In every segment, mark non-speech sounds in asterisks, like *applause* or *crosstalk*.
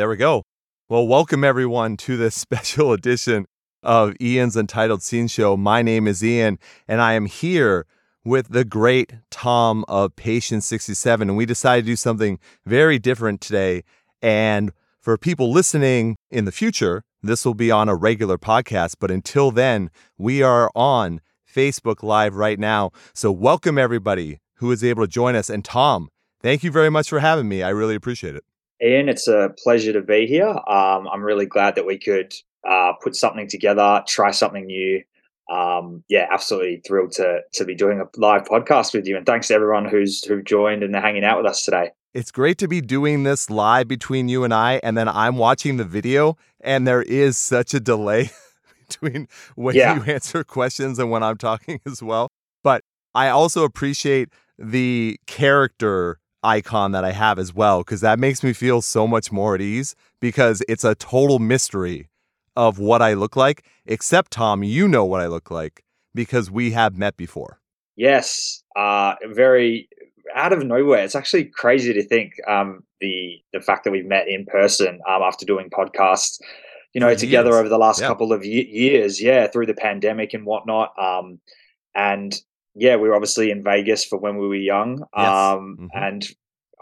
There we go. Well, welcome everyone to this *laughs* special edition of Ian's Untitled Scene Show. My name is Ian, and I am here with the great Tom of Patient 67. And we decided to do something very different today. And for people listening in the future, this will be on a regular podcast. But until then, we are on Facebook Live right now. So welcome everybody who is able to join us. And Tom, thank you very much for having me. I really appreciate it. Ian, it's a pleasure to be here. Um, I'm really glad that we could uh, put something together, try something new. Um, yeah, absolutely thrilled to to be doing a live podcast with you. And thanks to everyone who's who joined and hanging out with us today. It's great to be doing this live between you and I, and then I'm watching the video, and there is such a delay *laughs* between when yeah. you answer questions and when I'm talking as well. But I also appreciate the character icon that I have as well, because that makes me feel so much more at ease because it's a total mystery of what I look like, except Tom, you know what I look like because we have met before. Yes, uh, very out of nowhere. It's actually crazy to think um, the the fact that we've met in person um, after doing podcasts, you know, together over the last yeah. couple of years. Yeah, through the pandemic and whatnot. Um, and yeah, we were obviously in Vegas for when we were young. Yes. Um, mm-hmm. And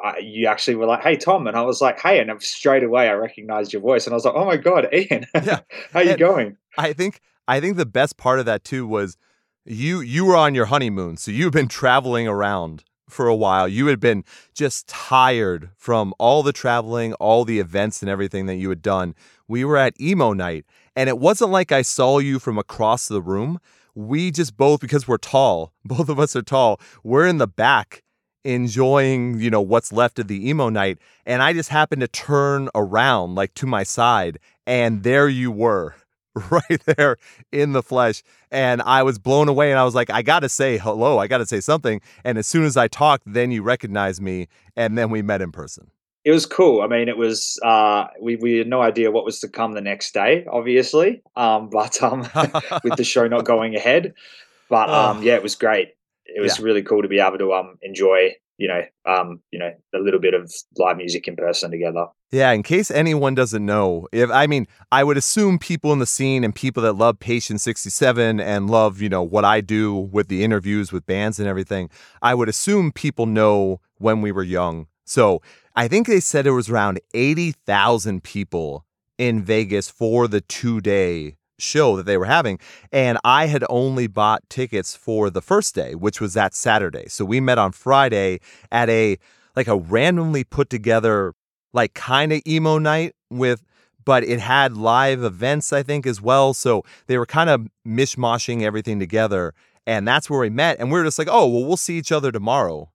I, you actually were like, "Hey, Tom," and I was like, "Hey," and straight away I recognized your voice, and I was like, "Oh my god, Ian, *laughs* yeah. how you going?" I think I think the best part of that too was you you were on your honeymoon, so you've been traveling around for a while. You had been just tired from all the traveling, all the events, and everything that you had done. We were at emo night, and it wasn't like I saw you from across the room. We just both, because we're tall, *laughs* both of us are tall, we're in the back enjoying, you know, what's left of the emo night. And I just happened to turn around, like to my side, and there you were, *laughs* right there in the flesh. And I was blown away. And I was like, I got to say hello. I got to say something. And as soon as I talked, then you recognized me. And then we met in person. It was cool. I mean, it was, uh, we, we had no idea what was to come the next day, obviously. Um, *laughs* but um, with the show not going ahead. But *laughs* um, yeah, it was great it was yeah. really cool to be able to um enjoy you know um you know a little bit of live music in person together yeah in case anyone doesn't know if i mean i would assume people in the scene and people that love patient 67 and love you know what i do with the interviews with bands and everything i would assume people know when we were young so i think they said it was around 80000 people in vegas for the two day show that they were having. And I had only bought tickets for the first day, which was that Saturday. So we met on Friday at a like a randomly put together like kind of emo night with but it had live events I think as well. So they were kind of mishmashing everything together. And that's where we met. And we were just like, oh, well, we'll see each other tomorrow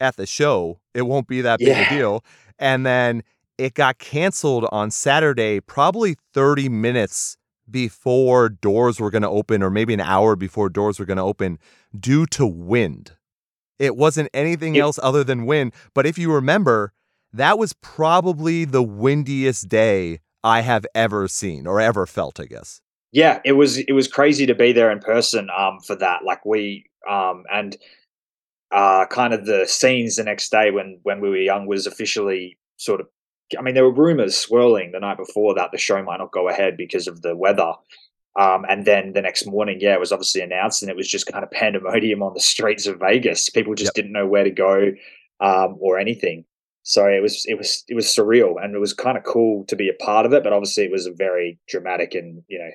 at the show. It won't be that big yeah. a deal. And then it got canceled on Saturday, probably 30 minutes before doors were going to open, or maybe an hour before doors were going to open, due to wind. It wasn't anything it, else other than wind. But if you remember, that was probably the windiest day I have ever seen or ever felt, I guess. Yeah, it was it was crazy to be there in person um, for that. Like we um, and uh, kind of the scenes the next day when when we were young was officially sort of I mean, there were rumors swirling the night before that the show might not go ahead because of the weather. Um, and then the next morning, yeah, it was obviously announced, and it was just kind of pandemonium on the streets of Vegas. People just yep. didn't know where to go um, or anything. So it was it was it was surreal, and it was kind of cool to be a part of it. But obviously, it was a very dramatic, and you know,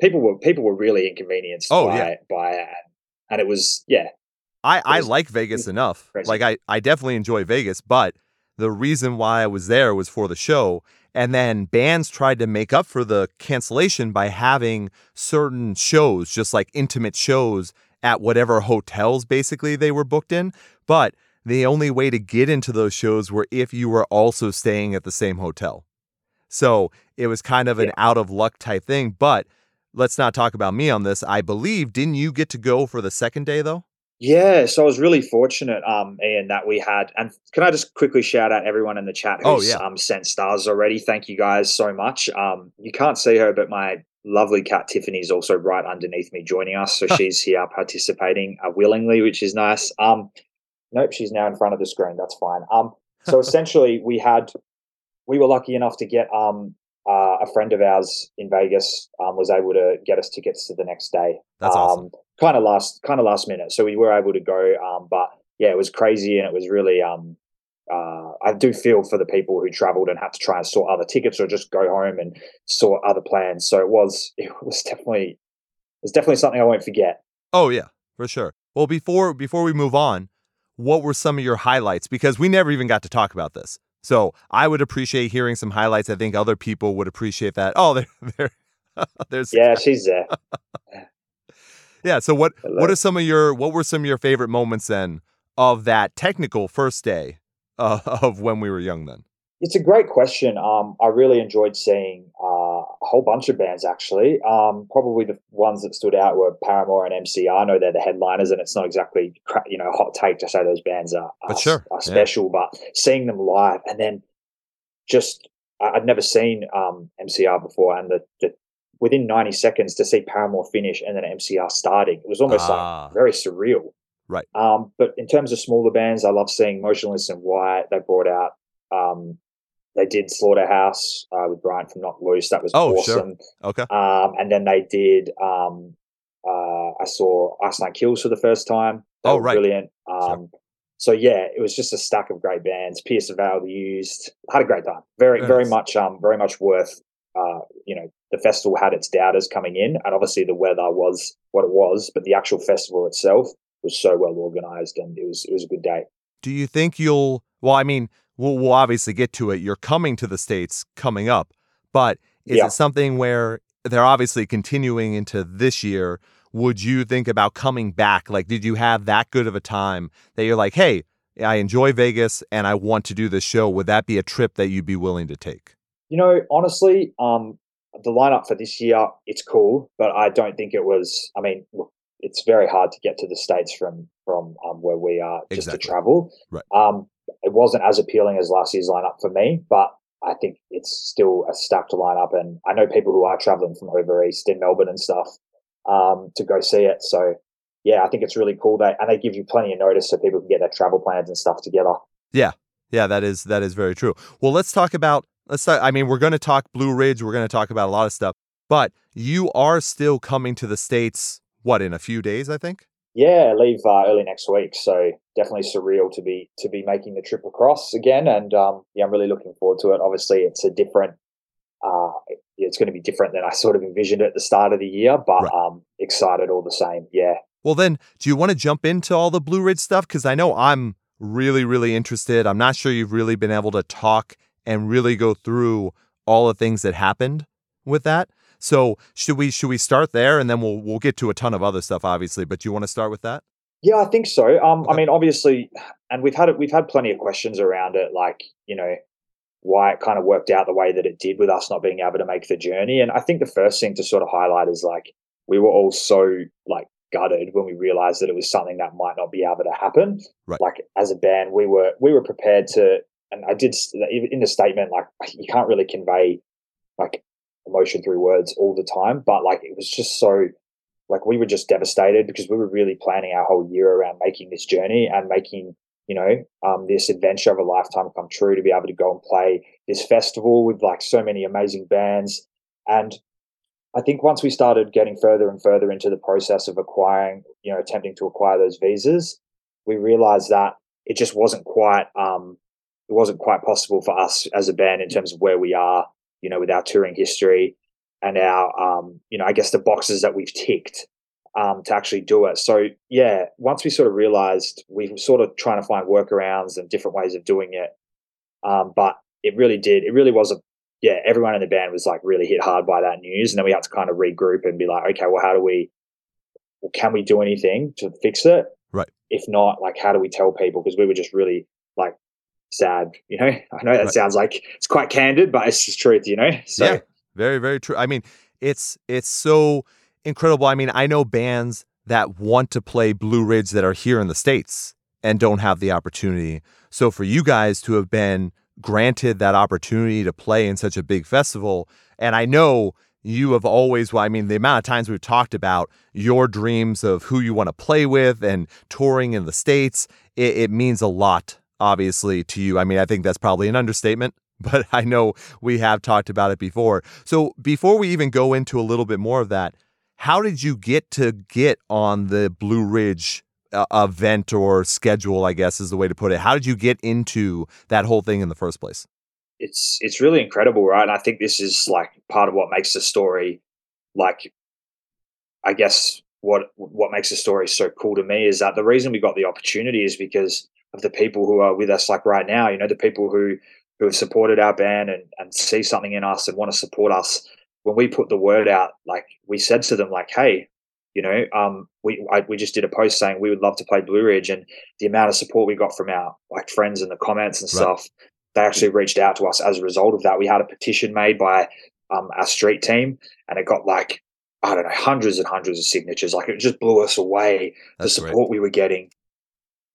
people were people were really inconvenienced oh, by yeah. by it, and it was yeah. I I like Vegas enough. Crazy. Like I I definitely enjoy Vegas, but the reason why I was there was for the show. And then bands tried to make up for the cancellation by having certain shows, just like intimate shows at whatever hotels basically they were booked in. But the only way to get into those shows were if you were also staying at the same hotel. So it was kind of an yeah. out of luck type thing. But let's not talk about me on this. I believe, didn't you get to go for the second day though? Yeah, so I was really fortunate, um, Ian, that we had. And can I just quickly shout out everyone in the chat oh, who's oh, yeah. um, sent stars already? Thank you guys so much. Um, you can't see her, but my lovely cat Tiffany is also right underneath me joining us, so *laughs* she's here participating uh, willingly, which is nice. Um, nope, she's now in front of the screen. That's fine. Um, so *laughs* essentially, we had we were lucky enough to get um uh, a friend of ours in Vegas um, was able to get us tickets to the next day. That's um, awesome. Kind of last, kind of last minute, so we were able to go. Um, but yeah, it was crazy, and it was really. Um, uh, I do feel for the people who travelled and had to try and sort other tickets or just go home and sort other plans. So it was, *laughs* it was definitely, it's definitely something I won't forget. Oh yeah, for sure. Well, before before we move on, what were some of your highlights? Because we never even got to talk about this. So I would appreciate hearing some highlights. I think other people would appreciate that. Oh, *laughs* there, there, there's yeah, she's there. *laughs* yeah. So what Hello. what are some of your what were some of your favorite moments then of that technical first day uh, *laughs* of when we were young? Then It's a great question. Um, I really enjoyed seeing uh, whole bunch of bands actually. Um, probably the ones that stood out were Paramore and MCR. I know they're the headliners, and it's not exactly you know a hot take to say those bands are, are, sure, are yeah. special. But seeing them live, and then just I'd never seen um, MCR before, and the, the within ninety seconds to see Paramore finish and then MCR starting, it was almost Ah. like very surreal. Right. Um, but in terms of smaller bands, I love seeing Motionless In White. They brought out um, they did Slaughterhouse uh, with Brian from Knocked Loose. That was Oh, sure. awesome. okay. Um, and then they did. Um, uh, I saw Ice Nine Kills for the first time. They Oh, right. brilliant. Um, So yeah, it was just a stack of great bands. Pierce the Veil used. Had a great time. Very, Very very much. Um, very much worth. Uh, you know, the festival had its doubters coming in, and obviously the weather was what it was. But the actual festival itself was so well organized, and it was it was a good day. Do you think you'll? Well, I mean, we'll, we'll obviously get to it. You're coming to the states coming up, but is Yeah. it something where they're obviously continuing into this year? Would you think about coming back? Like, did you have that good of a time that you're like, hey, I enjoy Vegas and I want to do this show? Would that be a trip that you'd be willing to take? You know, honestly, um, the lineup for this year it's cool, but I don't think it was. I mean, look, it's very hard to get to the states from from um, where we are just Exactly. to travel. Right. Um, it wasn't as appealing as last year's lineup for me, but I think it's still a stacked lineup, and I know people who are traveling from over east in Melbourne and stuff um, to go see it. So. Yeah, I think it's really cool. They and they give you plenty of notice so people can get their travel plans and stuff together. Yeah, yeah, that is that is very true. Well, let's talk about let's. Talk, I mean, we're going to talk Blue Ridge. We're going to talk about a lot of stuff, but you are still coming to the states. What in a few days? I think. Yeah, leave uh, early next week, so definitely surreal to be to be making the trip across again, and um, yeah, I'm really looking forward to it. Obviously, it's a different, uh, it's going to be different than I sort of envisioned at the start of the year, but Right. um, excited all the same. Yeah, Well, then, do you want to jump into all the Blue Ridge stuff? Because I know I'm really, really interested. I'm not sure you've really been able to talk and really go through all the things that happened with that. So should we should we start there and then we'll we'll get to a ton of other stuff, obviously. But do you want to start with that? yeah, I think so. Um, I mean, obviously, and we've had it, we've had plenty of questions around it, like you know why it kind of worked out the way that it did with us not being able to make the journey. And I think the first thing to sort of highlight is like we were all so like gutted when we realized that it was something that might not be able to happen. Right. Like as a band, we were we were prepared to, and I did in the statement like you can't really convey like emotion through words all the time, but like it was just so like we were just devastated because we were really planning our whole year around making this journey and making you know um, this adventure of a lifetime come true to be able to go and play this festival with like so many amazing bands. And i think once we started getting further and further into the process of acquiring you know attempting to acquire those visas we realized that it just wasn't quite um, it wasn't quite possible for us as a band in terms of where we are you know with our touring history and our um, you know i guess the boxes that we've ticked um, to actually do it. So yeah once we sort of realized we were sort of trying to find workarounds and different ways of doing it um, but it really did it really was a yeah everyone in the band was like really hit hard by that news and then we had to kind of regroup and be like okay well how do we well, can we do anything to fix it? Right. if not like how do we tell people? Because we were just really like sad you know *laughs* i know that Right. sounds like it's quite candid but it's just truth you know so Yeah. Very, very true. I mean, it's it's so incredible. I mean, I know bands that want to play Blue Ridge that are here in the States and don't have the opportunity. So for you guys to have been granted that opportunity to play in such a big festival, and I know you have always, well, I mean, the amount of times we've talked about your dreams of who you want to play with and touring in the States, it, it means a lot, obviously, to you. I mean, I think that's probably an understatement, *laughs* but I know we have talked about it before. So before we even go into a little bit more of that, how did you get to get on the Blue Ridge uh, event or schedule? I guess is the way to put it. How did you get into that whole thing in the first place? It's it's really incredible, right? And I think this is like part of what makes the story, like, I guess what what makes the story so cool to me is that the reason we got the opportunity is because of the people who are with us like right now you know the people who who have supported our band and, and see something in us and want to support us when we put the word out like we said to them like hey you know um we I, we just did a post saying we would love to play blue ridge and the amount of support we got from our like friends in the comments and right. stuff they actually reached out to us as a result of that we had a petition made by um, our street team and it got like I don't know, hundreds and hundreds of signatures. Like it just blew us away. That's the support great. we were getting.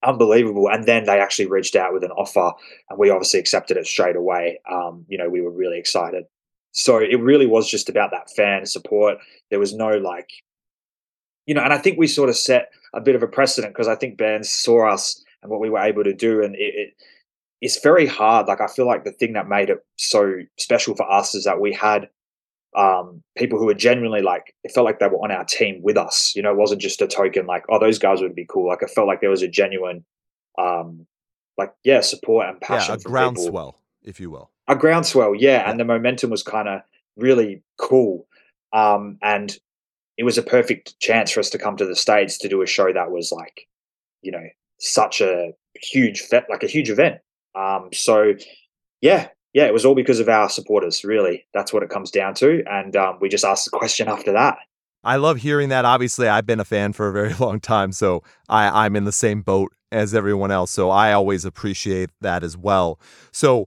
Unbelievable. And then they actually reached out with an offer and we obviously accepted it straight away. Um, you know, we were really excited. So it really was just about that fan support. There was no like, you know, and I think we sort of set a bit of a precedent because I think bands saw us and what we were able to do. And it, it, it's very hard. Like I feel like the thing that made it so special for us is that we had um, people who were genuinely like it felt like they were on our team with us. You know, it wasn't just a token like, oh, those guys would be cool. Like it felt like there was a genuine, um, like yeah, support and passion. Yeah, a groundswell, if you will. A groundswell, yeah, yeah. and the momentum was kind of really cool. Um, and it was a perfect chance for us to come to the states to do a show that was like, you know, such a huge, fe- like a huge event. Um, so yeah, yeah, it was all because of our supporters. Really, that's what it comes down to. And um, we just asked the question after that. I love hearing that. Obviously, I've been a fan for a very *laughs* long time, so I, I'm in the same boat as everyone else. So I always appreciate that as well. So,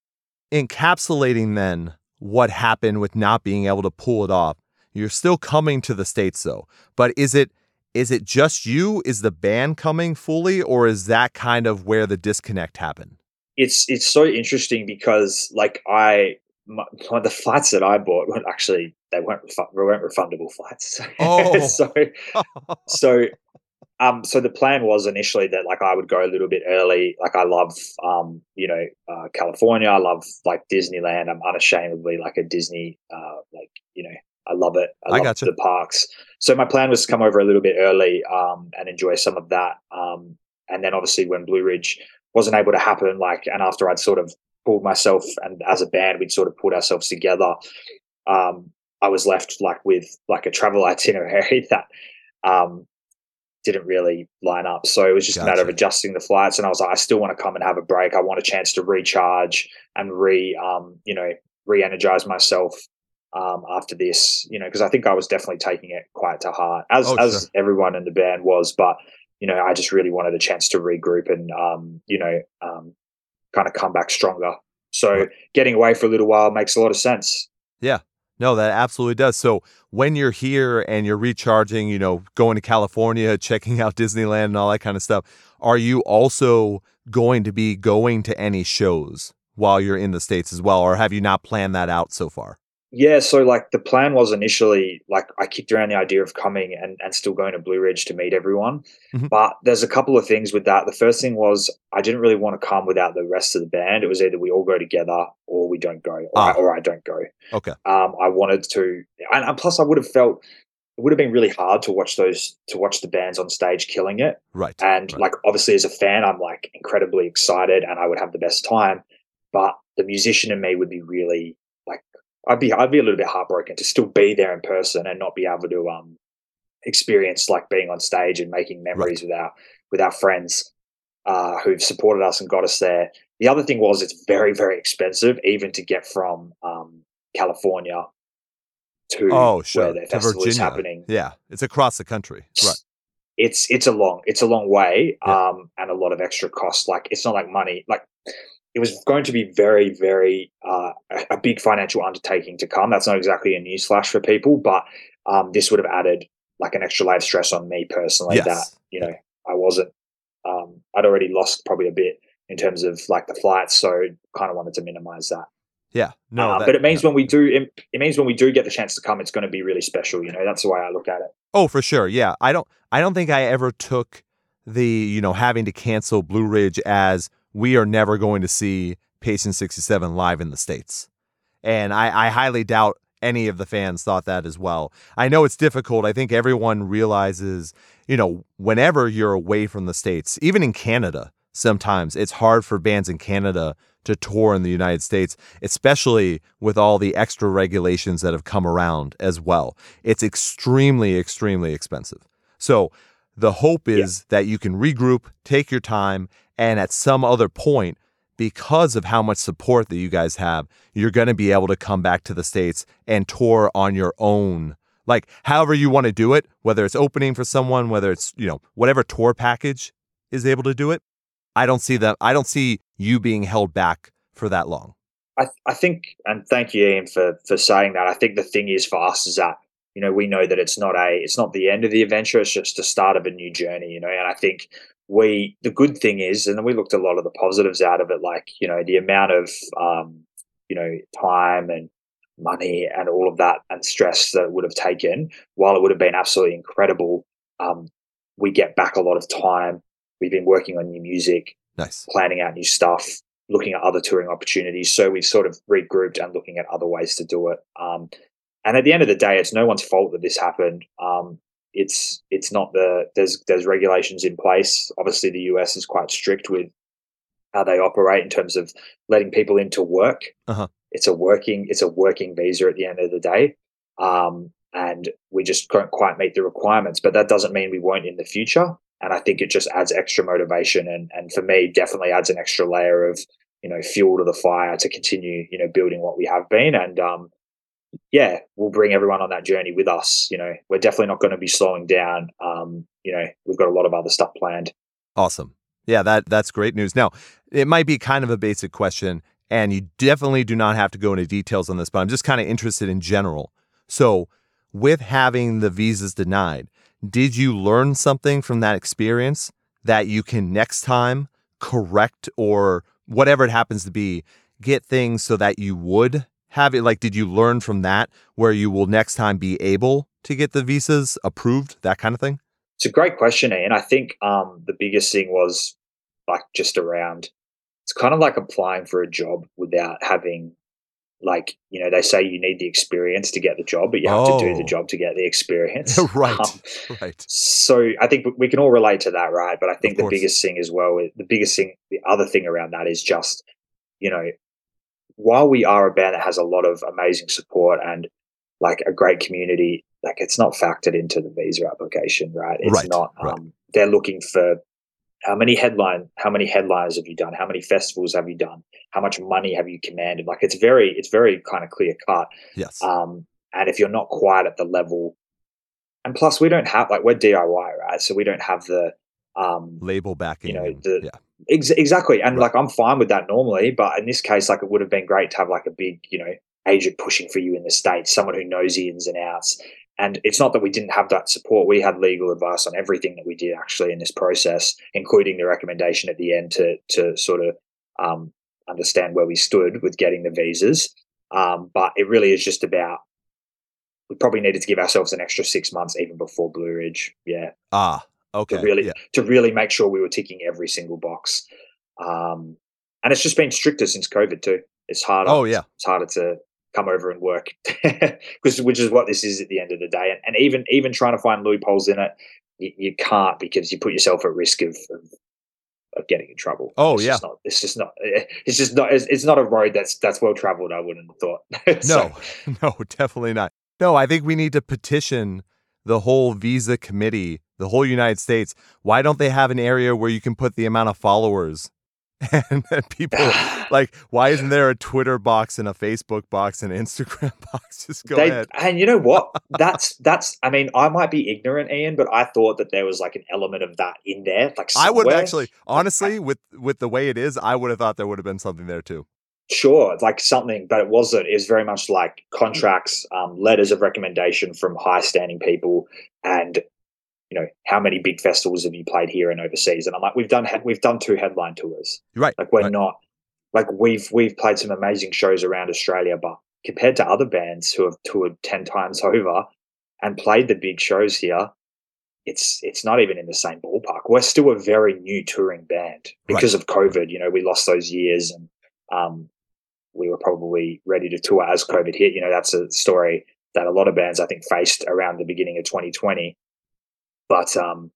encapsulating then what happened with not being able to pull it off. You're still coming to the states though, but is it is it just you? Is the band coming fully, or is that kind of where the disconnect happened? It's it's so interesting because like I my, *laughs* the flights that I bought weren't actually they weren't refu- weren't refundable flights. *laughs* Oh. so so um so the plan was initially that like I would go a little bit early. Like I love um you know uh, California. I love like Disneyland. I'm unashamedly like a Disney uh like you know I love it. I, I love the parks. So my plan was to come over a little bit early um and enjoy some of that. Um and then obviously when Blue Ridge wasn't able to happen. Like, and after I'd sort of pulled myself and as a band, we'd sort of put ourselves together. Um, I was left like with like a travel *laughs* itinerary that um, didn't really line up. So it was just gotcha. a matter of adjusting the flights. And I was like, I still want to come and have a break. I want a chance to recharge and re, um, you know, re-energize myself um, after this. You know, because I think I was definitely taking it quite to heart, as oh, as sure. everyone in the band was. But you know, I just really wanted a chance to regroup and, um, you know, um, kind of come back stronger. So getting away for a little while makes a lot of sense. Yeah. No, that absolutely does. So when you're here and you're recharging, you know, going to California, *laughs* checking out Disneyland and all that kind of stuff, are you also going to be going to any shows while you're in the States as well? Or have you not planned that out so far? Yeah, so like the plan was initially like I kicked around the idea of coming and, and still going to Blue Ridge to meet everyone. Mm-hmm. But there's a couple of things with that. The first thing was I didn't really want to come without the rest of the band. It was either we all go together or we don't go, or, ah. I, or I don't go. Okay. Um, I wanted to, and, and plus I would have felt it would have been really hard to watch those to watch the bands on stage killing it. Right. And right. like obviously as a fan, I'm like incredibly excited and I would have the best time. But the musician in me would be really I'd be I'd be a little bit heartbroken to still be there in person and not be able to um experience like being on stage and making memories right. with our with our friends uh, who've supported us and got us there. The other thing was it's very very expensive even to get from um, California to oh sure where the to Virginia. happening. Yeah, it's across the country. Right. It's it's a long it's a long way yeah. um, and a lot of extra costs. Like it's not like money like it was going to be very, very uh, a big financial undertaking to come. That's not exactly a newsflash for people, but um, this would have added like an extra layer of stress on me personally. Yes. That you know I wasn't. Um, I'd already lost probably a bit in terms of like the flights, so kind of wanted to minimize that. Yeah, no, uh, that, but it means when we do, it, it means when we do get the chance to come, it's going to be really special. You know, that's the way I look at it. Oh, for sure. Yeah, I don't. I don't think I ever took the you know having to cancel Blue Ridge as we are never going to see Patient 67 live in the States. And I, I highly doubt any of the fans thought that as well. I know it's difficult. I think everyone realizes, you know, whenever you're away from the States, even in Canada, sometimes it's hard for bands in Canada to tour in the United States, especially with all the extra regulations that have come around as well. It's extremely, extremely expensive. So the hope is yeah. that you can regroup, take your time, and at some other point, because of how much support that you guys have, you're going to be able to come back to the States and tour on your own. Like, however you want to do it, whether it's opening for someone, whether it's, you know, whatever tour package is able to do it. I don't see that. I don't see you being held back for that long. I, I think, and thank you, Ian, for for saying that. I think the thing is for us is that you know we know that it's not a it's not the end of the adventure. It's just the start of a new journey. You know, and I think we the good thing is, and we looked a lot of the positives out of it, like you know the amount of um, you know time and money and all of that and stress that it would have taken. While it would have been absolutely incredible, um, we get back a lot of time We've been working on new music, nice, planning out new stuff, looking at other touring opportunities. So we've sort of regrouped and looking at other ways to do it. Um, and at the end of the day, it's no one's fault that this happened. Um, it's it's not the there's there's regulations in place. Obviously, the US is quite strict with how they operate in terms of letting people into work. Uh-huh. It's a working it's a working visa at the end of the day. Um, and we just can't quite meet the requirements. But that doesn't mean we won't in the future and I think it just adds extra motivation and and for me definitely adds an extra layer of you know fuel to the fire to continue you know building what we have been and um yeah we'll bring everyone on that journey with us you know. We're definitely not going to be slowing down um you know we've got a lot of other stuff planned. Awesome. Yeah that that's great news. Now it might be kind of a basic question and you definitely do not have to go into details on this but i'm just kind of interested in general. So with having the visas denied did you learn something from that experience that you can next time correct or whatever it happens to be, get things so that you would have it? Like, did you learn from that where you will next time be able to get the visas approved, that kind of thing? It's a great question, and I think um, the biggest thing was like just around. It's kind of like applying for a job without having like you know they say you need the experience to get the job but you have oh. to do the oh. job to get the experience *laughs* right um, right so i think we can all relate to that right but i think the biggest thing as well the biggest thing the other thing around that is just you know while we are a band that has a lot of amazing support and like a great community like it's not factored into the visa application right? It's right, not right. um, they're looking for how many headline how many headlines have you done? How many festivals have you done? How much money have you commanded? Like it's very it's very kind of clear cut. Yes. Um and if you're not quite at the level and plus we don't have like we're diy right? So we don't have the um label backing you know the yeah ex- exactly and right. like i'm fine with that normally but in this case like it would have been great to have like a big you know agent pushing for you in the states someone who knows the ins and outs and it's not that we didn't have that support. We had legal advice on everything that we did actually in this process, including the recommendation at the end to to sort of um, understand where we stood with getting the visas. Um, but it really is just about we probably needed to give ourselves an extra six months even before Blue Ridge. Yeah. Ah, okay. To really yeah. to really make sure we were ticking every single box. Um, and it's just been stricter since COVID too. It's harder. Oh yeah. It's harder to come over and work *laughs* because which is what this is at the end of the day and, and even even trying to find loopholes in it you, you can't because you put yourself at risk of, of, of getting in trouble oh it's yeah just not, it's just not it's just not it's, it's not a road that's that's well traveled i wouldn't have thought *laughs* so. no *laughs* no definitely not no i think we need to petition the whole visa committee the whole united states why don't they have an area where you can put the amount of followers *laughs* and people *sighs* like, why isn't there a Twitter box and a Facebook box and an Instagram *laughs* box? Just go they, ahead. And you know what? *laughs* That's that's. I mean, I might be ignorant, Ian, but I thought that there was like an element of that in there. Like somewhere. I would actually, honestly, with with the way it is, I would have thought there would have been something there too. Sure, like something, but it wasn't. It was very much like contracts, um, letters of recommendation from high standing people, and you know, how many big festivals have you played here and overseas? And I'm like, we've done we've done two headline tours. Right. Like we're right. not like we've we've played some amazing shows around Australia, but compared to other bands who have toured ten times *laughs* over and played the big shows here, it's it's not even in the same ballpark. We're still a very new touring band because right. of COVID. You know, we lost those years and um, we were probably ready to tour as COVID hit. You know, that's a story that a lot of bands I think faced around the beginning of 2020. But um,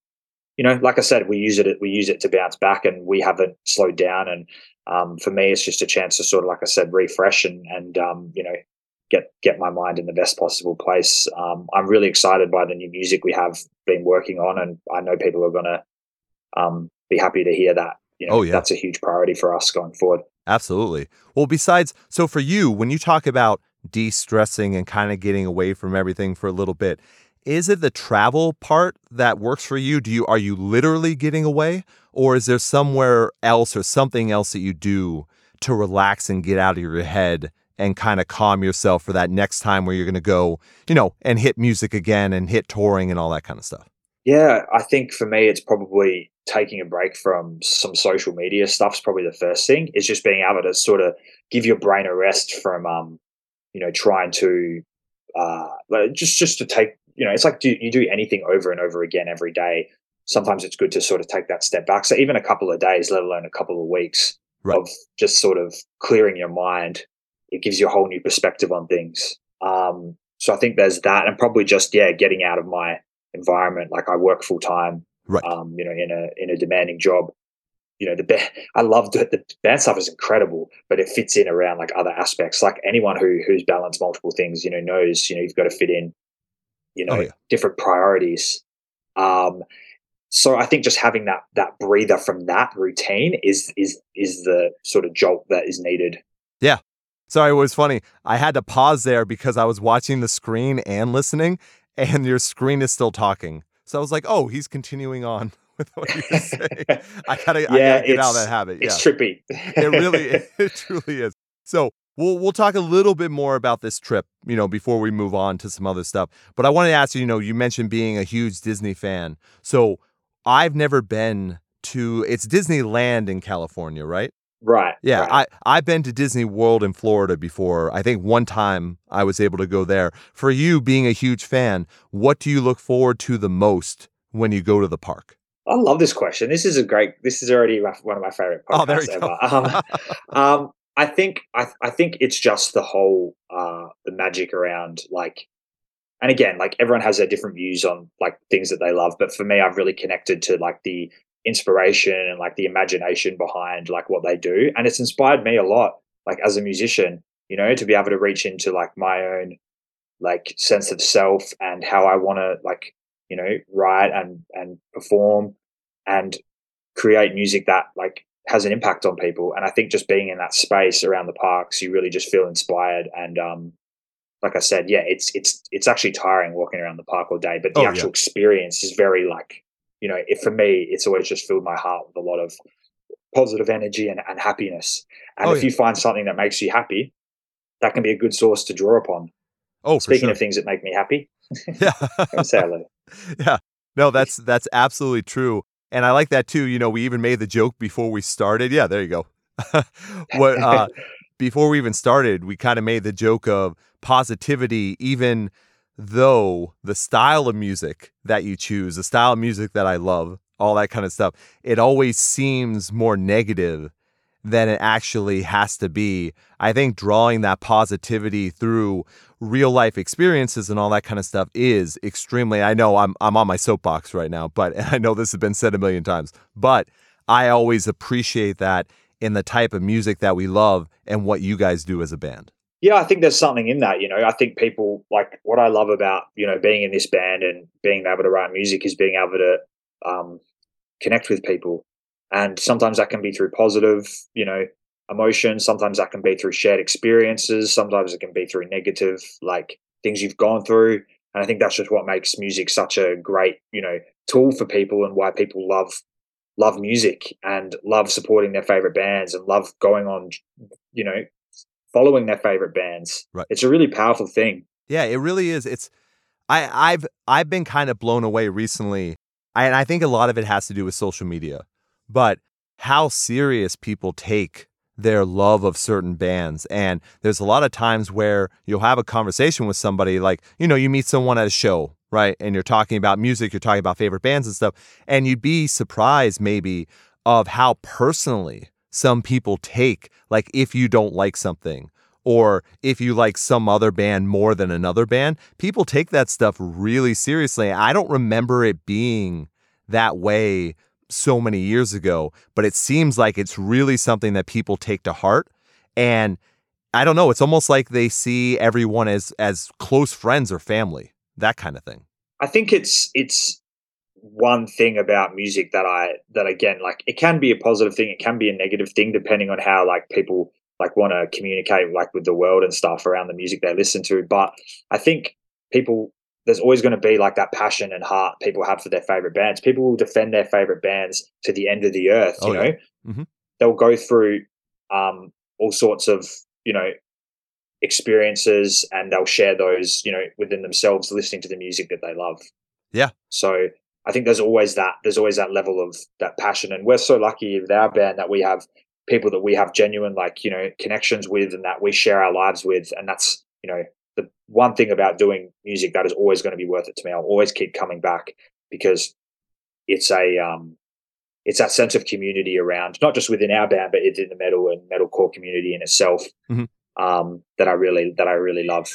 you know, like I said, we use it we use it to bounce back, and we haven't slowed down. And um, for me, it's just a chance to sort of, like I said, refresh and and um, you know get get my mind in the best possible place. Um, I'm really excited by the new music we have been working on, and I know people are going to um, be happy to hear that. You know, Oh, yeah. that's a huge priority for us going forward. Absolutely. Well, besides, so for you, when you talk about de stressing and kind of getting away from everything for a little bit, is it the travel part that works for you? Do you are you literally getting away, or is there somewhere else or something else that you do to relax and get out of your head and kind of calm yourself for that next time where you're going to go, you know, and hit music again and hit touring and all that kind of stuff? Yeah, I think for me, it's probably taking a break from some social media stuff's probably the first thing. Is just being able to sort of give your brain a rest from, um, you know, trying to uh, just just to take, you know, it's like do, you do anything over and over again every day. Sometimes it's good to sort of take that step back. So even a couple of days, let alone a couple of weeks Right. of just sort of clearing your mind, it gives you a whole new perspective on things. Um, so I think there's that, and probably just yeah, getting out of my environment. Like I work full time, Right. um, you know, in a in a demanding job. You know, the ba- I love it. The band stuff is incredible, but it fits in around like other aspects. Like anyone who who's balanced multiple things, you know, knows you know you've got to fit in, you know, Oh, yeah. different priorities. Um, so I think just having that that breather from that routine is is is the sort of jolt that is needed. Yeah. Sorry, it was funny. I had to pause there because I was watching the screen and listening, and your screen is still talking. So I was like, "Oh, he's continuing on *laughs* with what was saying." I gotta, I *laughs* gotta get out of that habit. Yeah, It's trippy. it really, *laughs* it truly is. So we'll we'll talk a little bit more about this trip, you know, before we move on to some other stuff. But I wanted to ask you, you know, you mentioned being a huge Disney fan. So I've never been to it's Disneyland in California, right? right. Yeah, right. I I've been to Disney World in Florida before. I think one time I was able to go there. For you being a huge fan, what do you look forward to the most when you go to the park? I love this question. This is a great. This is already my, one of my favorite podcasts Oh, you go. ever. Um, *laughs* um, I think I, I think it's just the whole uh, the magic around like, and again, like everyone has their different views on like things that they love. But for me, I've really connected to like the inspiration and like the imagination behind like what they do, and it's inspired me a lot. Like as a musician, you know, to be able to reach into like my own like sense of self and how I want to like you know write and and perform and create music that like has an impact on people and i think just being in that space around the parks you really just feel inspired and um like i said yeah it's it's it's actually tiring walking around the park all day but the Oh, yeah. actual experience is very like you know if for me it's always just filled my heart with a lot of positive energy and, and happiness and Oh, if yeah. you find something that makes you happy that can be a good source to draw upon Oh, speaking sure. of things that make me happy *laughs* yeah. *laughs* Say hello *laughs* yeah. No, that's that's absolutely true. And I like that too. You know, we even made the joke before we started. Yeah, there you go. *laughs* what uh *laughs* before we even started, we kind of made the joke of positivity even though the style of music that you choose, the style of music that I love, all that kind of stuff, it always seems more negative than it actually has to be. I think drawing that positivity through real life experiences and all that kind of stuff is extremely I know I'm I'm on my soapbox right now, but *laughs* I know this has been said a million times, but I always appreciate that in the type of music that we love and what you guys do as a band. Yeah, I think there's something in that. You know, I think people like what I love about you know being in this band and being able to write music is being able to um, connect with people, and sometimes that can be through positive, you know, emotion. Sometimes that can be through shared experiences. Sometimes it can be through negative, like things you've gone through. And I think that's just what makes music such a great, you know, tool for people and why people love love music and love supporting their favorite bands and love going on, you know, following their favorite bands. Right. It's a really powerful thing. Yeah, it really is. It's I I've I've been kind of blown away recently. I, and I think a lot of it has to do with social media. But how serious people take their love of certain bands. And there's a lot of times where you'll have a conversation with somebody like, you know, you meet someone at a show, right? And you're talking about music, you're talking about favorite bands and stuff, and you'd be surprised maybe of how personally some people take like if you don't like something or if you like some other band more than another band, people take that stuff really seriously. I don't remember it being that way so many years ago, but it seems like it's really something that people take to heart. And I don't know, it's almost like they see everyone as as close friends or family, that kind of thing. I think it's it's one thing about music that I that again like it can be a positive thing, it can be a negative thing depending on how like people like want to communicate like with the world and stuff around the music they listen to. But I think people there's always going to be like that passion and heart people have for their favorite bands. People will defend their favorite bands to the end of the earth. You oh, know, yeah. mm-hmm. they'll go through um, all sorts of you know experiences and they'll share those you know within themselves listening to the music that they love yeah so i think there's always that there's always that level of that passion and we're so lucky with our band that we have people that we have genuine like you know connections with and that we share our lives with and that's you know the one thing about doing music that is always going to be worth it to me. I'll always keep coming back because it's a um it's that sense of community around not just within our band but within the metal and metalcore community in itself mm-hmm. um that i really that i really love.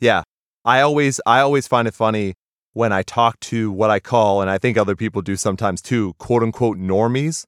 Yeah. I always i always find it funny when i talk to what i call and i think other people do sometimes too quote unquote normies.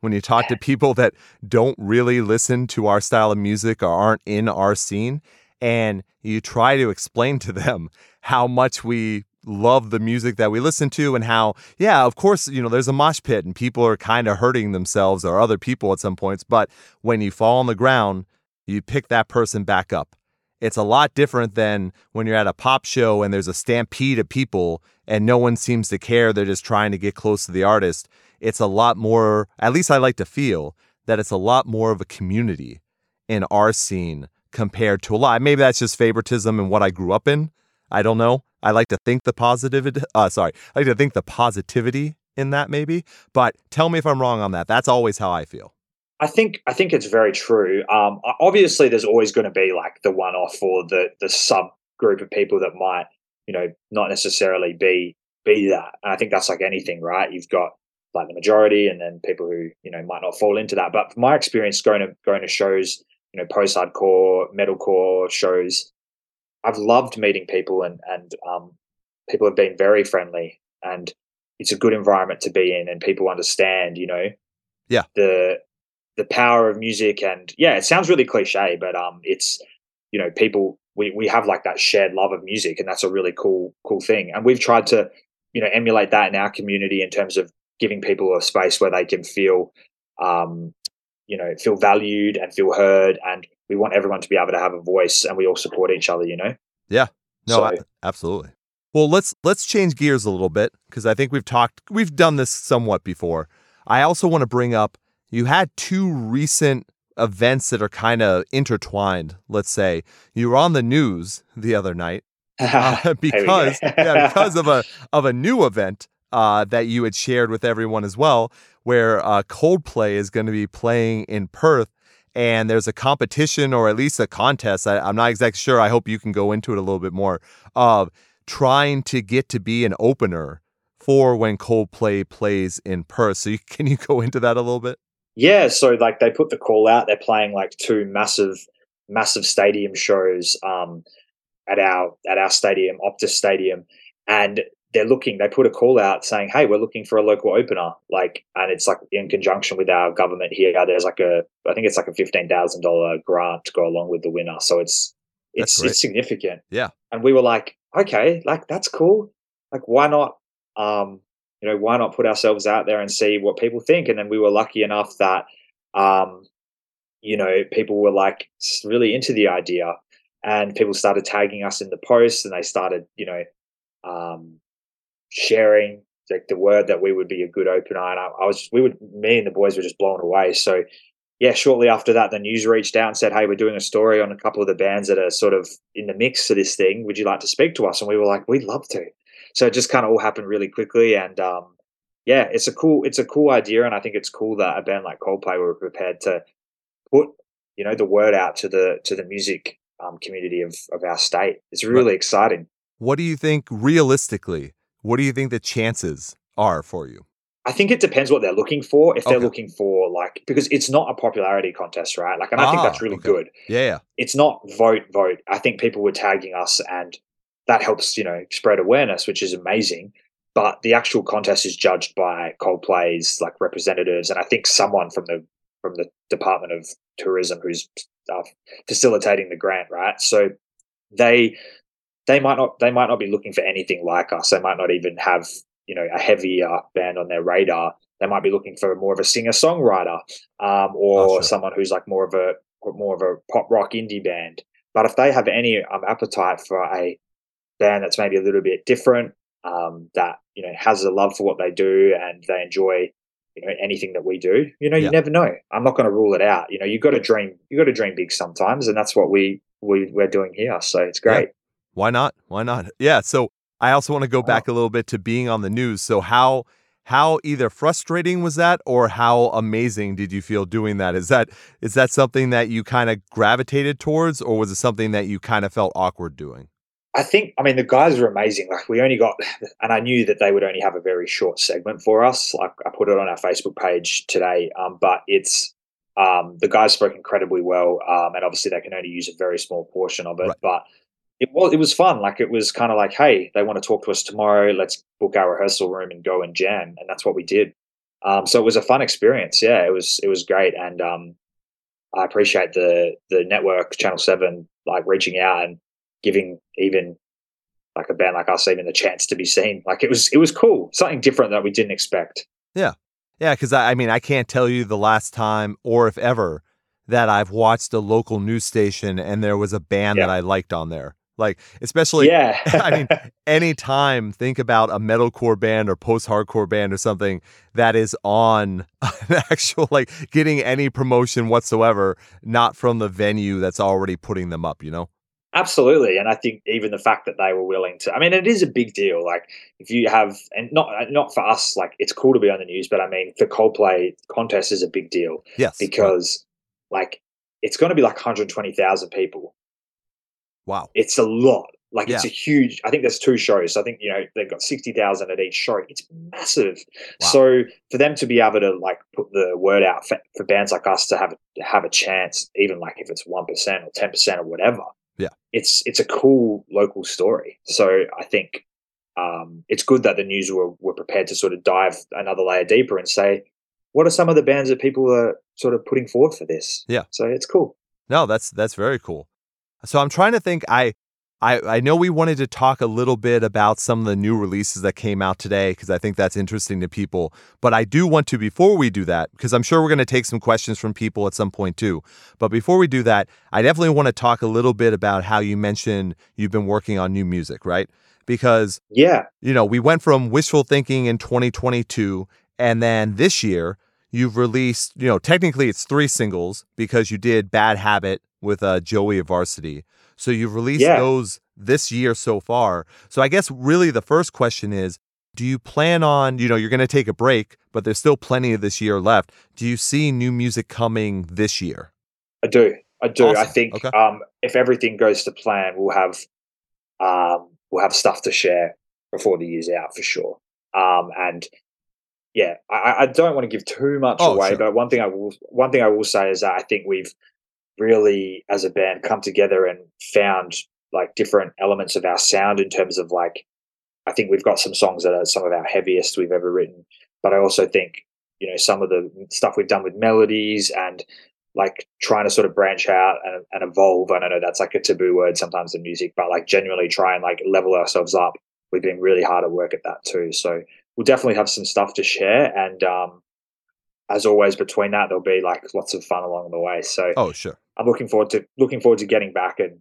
When you talk to people that don't really listen to our style of music or aren't in our scene, and you try to explain to them *laughs* how much we love the music that we listen to and how yeah of course you know there's a mosh pit and people are kind of hurting themselves or other people at some points but when you fall on the ground you pick that person back up. It's a lot different than when you're at a pop show and there's a stampede of people and no one seems to care they're just trying to get close to the artist. It's a lot more, at least I like to feel that it's a lot more of a community in our scene compared to a lot. Maybe that's just favoritism and what I grew up in. I don't know. I like to think the positivity, uh, sorry, I like to think the positivity in that maybe, but tell me if I'm wrong on that. That's always how I feel. I think I think it's very true. Um, obviously, there's always going to be like the one-off or the the sub group of people that might, you know, not necessarily be be that. And I think that's like anything, right? You've got like the majority, and then people who you know might not fall into that. But from my experience going to going to shows, you know, post hardcore, metalcore shows, I've loved meeting people, and and um, people have been very friendly, and it's a good environment to be in, and people understand, you know, yeah, the the power of music, and yeah, it sounds really cliche, but um, it's you know, people we we have like that shared love of music, and that's a really cool cool thing, and we've tried to you know emulate that in our community in terms of giving people a space where they can feel, um, you know, feel valued and feel heard. And we want everyone to be able to have a voice, and we all support each other. You know. Yeah. No. So, I, absolutely. Well, let's let's change gears a little bit because I think we've talked, we've done this somewhat before. I also want to bring up you had two recent events that are kind of intertwined. Let's say you were on the news the other night *laughs* uh, because yeah, because of a of a new event uh, that you had shared with everyone as well, where uh, Coldplay is going to be playing in Perth. And there's a competition or at least a contest. I, I'm not exactly sure. I hope you can go into it a little bit more of trying to get to be an opener for when Coldplay plays in Perth. So you, *laughs* can you go into that a little bit? Yeah, so like they put the call out. They're playing like two massive, massive stadium shows um, at our at our stadium, Optus Stadium, and they're looking they put a call out saying hey we're looking for a local opener. Like and it's like in conjunction with our government here there's like a i think it's like a $15000 grant to go along with the winner. So it's it's it's significant. Yeah. And we were like okay like that's cool. Like why not um you know why not put ourselves out there and see what people think? And then we were lucky enough that um you know people were like really into the idea and people started tagging us in the posts and they started you know um, sharing like the word that we would be a good opener. And I, I was, we would, me and the boys were just blown away. So, yeah, shortly after that, the news reached out and said, "Hey, we're doing a story on a couple of the bands that are sort of in the mix for this thing. Would you like to speak to us?" And we were like, "We'd love to." So it just kind of all happened really quickly, and um, yeah, it's a cool, it's a cool idea, and I think it's cool that a band like Coldplay were prepared to put, you know, the word out to the to the music um, community of of our state. It's really exciting. What do you think realistically? What do you think the chances are for you? I think it depends what they're looking for. If they're Okay. looking for like because it's not a popularity contest, right? Like, and I think Ah, that's really okay. good. Yeah, yeah. It's not vote vote. I think people were tagging us, and that helps you know spread awareness, which is amazing. But the actual contest is judged by Coldplay's like representatives, and I think someone from the from the Department of Tourism who's uh, facilitating the grant, right? So they they might not they might not be looking for anything like us. They might not even have you know a heavier band on their radar. They might be looking for more of a singer songwriter um, or Oh, sure. someone who's like more of a more of a pop rock indie band. But if they have any um, appetite for a band that's maybe a little bit different, um, that you know has a love for what they do and they enjoy you know anything that we do, you know, Yeah. you never know. I'm not going to rule it out. You know, you got to dream. You got to dream big sometimes, and that's what we we we're doing here. So it's Yeah. Why not? Why not? Yeah. So I also want to go Wow. back a little bit to being on the news. So how how either frustrating was that or how amazing did you feel doing that? Is that is that something that you kind of gravitated towards or was it something that you kind of felt awkward doing? I think, I mean, the guys were amazing. Like, we only got, *laughs* and I knew that they would only have a very short segment for us. Like, I put it on our Facebook page today, um, but it's, um, the guys spoke incredibly well. Um, and obviously, they can only use a very small portion of it, Right. but it was, it was fun. Like, it was kind of like, hey, they want to talk to us tomorrow. Let's book our rehearsal room and go and jam. And that's what we did. Um, so it was a fun experience. Yeah, it was, it was great. And, um, I appreciate the, the network, Channel 7, like reaching out and, giving even like a band like us even the chance to be seen. Like it was it was cool, something different that we didn't expect. Yeah, yeah. because I, I mean, I can't tell you the last time or if ever that I've watched a local news station and there was a band Yeah. that I liked on there. Like, especially, *laughs* yeah, *laughs* I mean, *laughs* anytime think about a metalcore band or post-hardcore band or something that is on an actual like getting any promotion whatsoever, not from the venue that's already putting them up. You know? absolutely. And I think even the fact that they were willing to, I mean, it is a big deal. Like if you have, and not uh, not for us, like it's cool to be on the news, but I mean, for Coldplay contest is a big deal Yes. right. because like it's going to be like 120,000 people. Wow. It's a lot. Like it's a huge. I think there's two shows. I think you know they've got sixty thousand at each show. It's massive. Wow. So for them to be able to like put the word out for, for bands like us to have a, have a chance, even like if it's one percent or ten percent or whatever. Yeah. it's it's a cool local story. So I think um, it's good that the news were were prepared to sort of dive another layer deeper and say, what are some of the bands that people are sort of putting forward for this? Yeah. So it's cool. No, that's that's very cool. So I'm trying to think. I I I know we wanted to talk a little bit about some of the new releases that came out today because I think that's interesting to people. But I do want to before we do that because I'm sure we're going to take some questions from people at some point too. But before we do that, I definitely want to talk a little bit about how you mentioned you've been working on new music, right? Because Yeah. you know, we went from wishful thinking in 2022 and then this year you've released, you know, technically it's three singles because you did Bad Habit with uh, Joey of Varsity. So you've released Yeah. those this year so far. So I guess really the first question is do you plan on, you know, you're going to take a break, but there's still plenty of this year left. Do you see new music coming this year? I do. I do. I think Okay. um, if everything goes to plan, we'll have um, we'll have stuff to share before the year's out for sure. Um, and yeah, I, I don't want to give too much Oh, away, sure. but one thing I will one thing I will say is that I think we've really, as a band, come together and found like different elements of our sound in terms of like I think we've got some songs that are some of our heaviest we've ever written, but I also think you know some of the stuff we've done with melodies and like trying to sort of branch out and, and evolve. And I know that's like a taboo word sometimes in music, but like genuinely try and like level ourselves up. We've been really hard at work at that too. So we'll definitely have some stuff to share. And um, as always, between that, there'll be like lots of fun along the way. So Oh, sure. I'm looking forward to looking forward to getting back and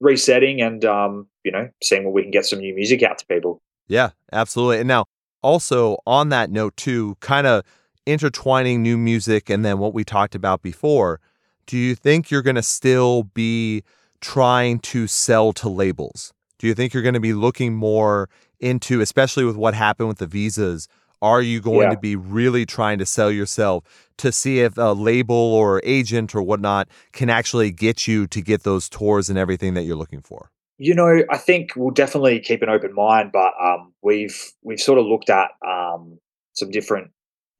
resetting and um, you know seeing where we can get some new music out to people. Yeah, absolutely. And now, also on that note, too, kind of intertwining new music and then what we talked about before, do you think you're going to still be trying to sell to labels? Do you think you're going to be looking more into, especially with what happened with the visas? Are you going Yeah. to be really trying to sell yourself to see if a label or agent or whatnot can actually get you to get those tours and everything that you're looking for? You know, I think we'll definitely keep an open mind, but um, we've we've sort of looked at um, some different.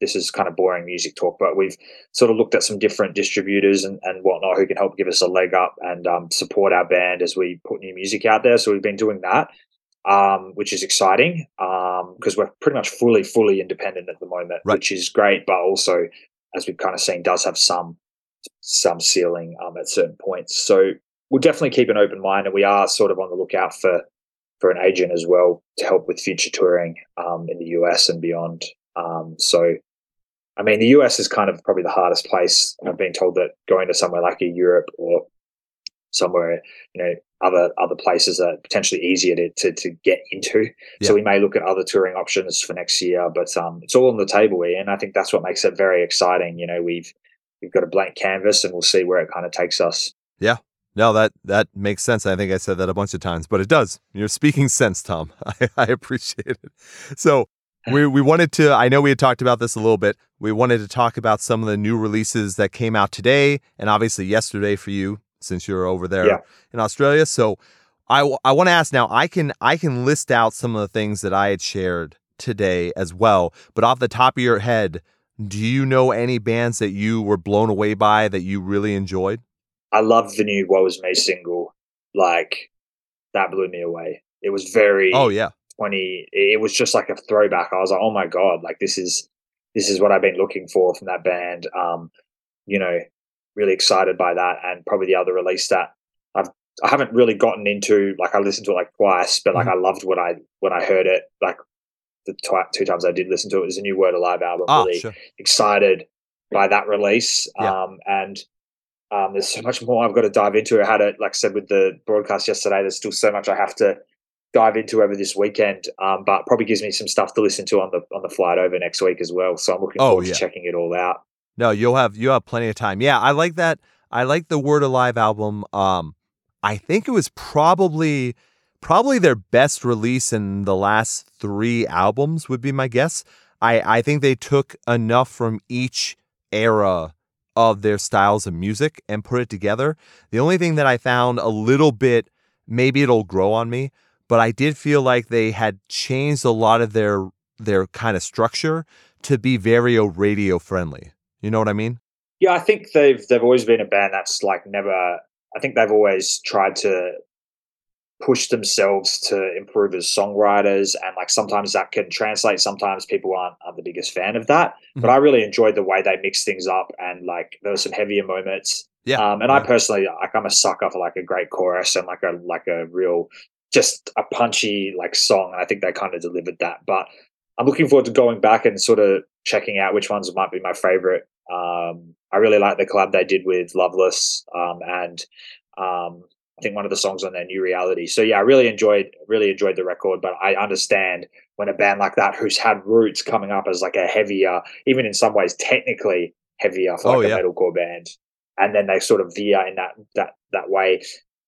This is kind of boring music talk, but we've sort of looked at some different distributors and, and whatnot who can help give us a leg up and um, support our band as we put new music out there. So we've been doing that, um, which is exciting because um, we're pretty much fully, fully independent at the moment, right. which is great. But also, as we've kind of seen, does have some some ceiling um, at certain points. So we'll definitely keep an open mind, and we are sort of on the lookout for for an agent as well to help with future touring um, in the US and beyond. Um, so, I mean, the US is kind of probably the hardest place. I've been told that going to somewhere like a Europe or somewhere, you know, other other places are potentially easier to to, to get into. Yeah. So we may look at other touring options for next year, but um, it's all on the table, and I think that's what makes it very exciting. You know, we've we've got a blank canvas, and we'll see where it kind of takes us. Yeah, no, that that makes sense. I think I said that a bunch of times, but it does. You're speaking sense, Tom. *laughs* I, I appreciate it. So *laughs* we we wanted to. I know we had talked about this a little bit. We wanted to talk about some of the new releases that came out today, and obviously yesterday for you, since you're over there yeah. in Australia. So I I want to ask now. I can I can list out some of the things that I had shared today as well. But off the top of your head, do you know any bands that you were blown away by that you really enjoyed? I love the new "Woe Is Me" single. Like that blew me away. It was very oh yeah twenty. It was just like a throwback. I was like, oh my god, like this is this is what I've been looking for from that band. Um, you know, really excited by that, and probably the other release that I've I haven't really gotten into. Like I listened to it like twice, but like mm-hmm. I loved when I when I heard it. Like the tw- two times I did listen to it, it was a new Word Alive album. Oh, really sure. excited by that release. Yeah. Um, and um, there's so much more I've got to dive into. I had it, like I said, with the broadcast yesterday. There's still so much I have to dive into over this weekend, um, but probably gives me some stuff to listen to on the on the flight over next week as well. So I'm looking oh, forward yeah. to checking it all out. No, you'll have you have plenty of time. Yeah, I like that. I like the Word Alive album. Um, I think it was probably probably their best release in the last three albums. Would be my guess. I I think they took enough from each era of their styles of music and put it together. The only thing that I found a little bit, maybe it'll grow on me, but I did feel like they had changed a lot of their their kind of structure to be very radio friendly. You know what I mean? Yeah, I think they've they've always been a band that's like never. I think they've always tried to push themselves to improve as songwriters and like sometimes that can translate sometimes people aren't, aren't the biggest fan of that mm-hmm. but i really enjoyed the way they mix things up and like there were some heavier moments yeah um, and yeah. i personally like i'm a sucker for like a great chorus and like a like a real just a punchy like song and i think they kind of delivered that but i'm looking forward to going back and sort of checking out which ones might be my favorite um, i really like the collab they did with loveless um, and um, I think one of the songs on their new reality. So yeah, I really enjoyed really enjoyed the record, but I understand when a band like that who's had roots coming up as like a heavier, even in some ways technically heavier for like oh, yeah. a metalcore band, and then they sort of veer in that that that way.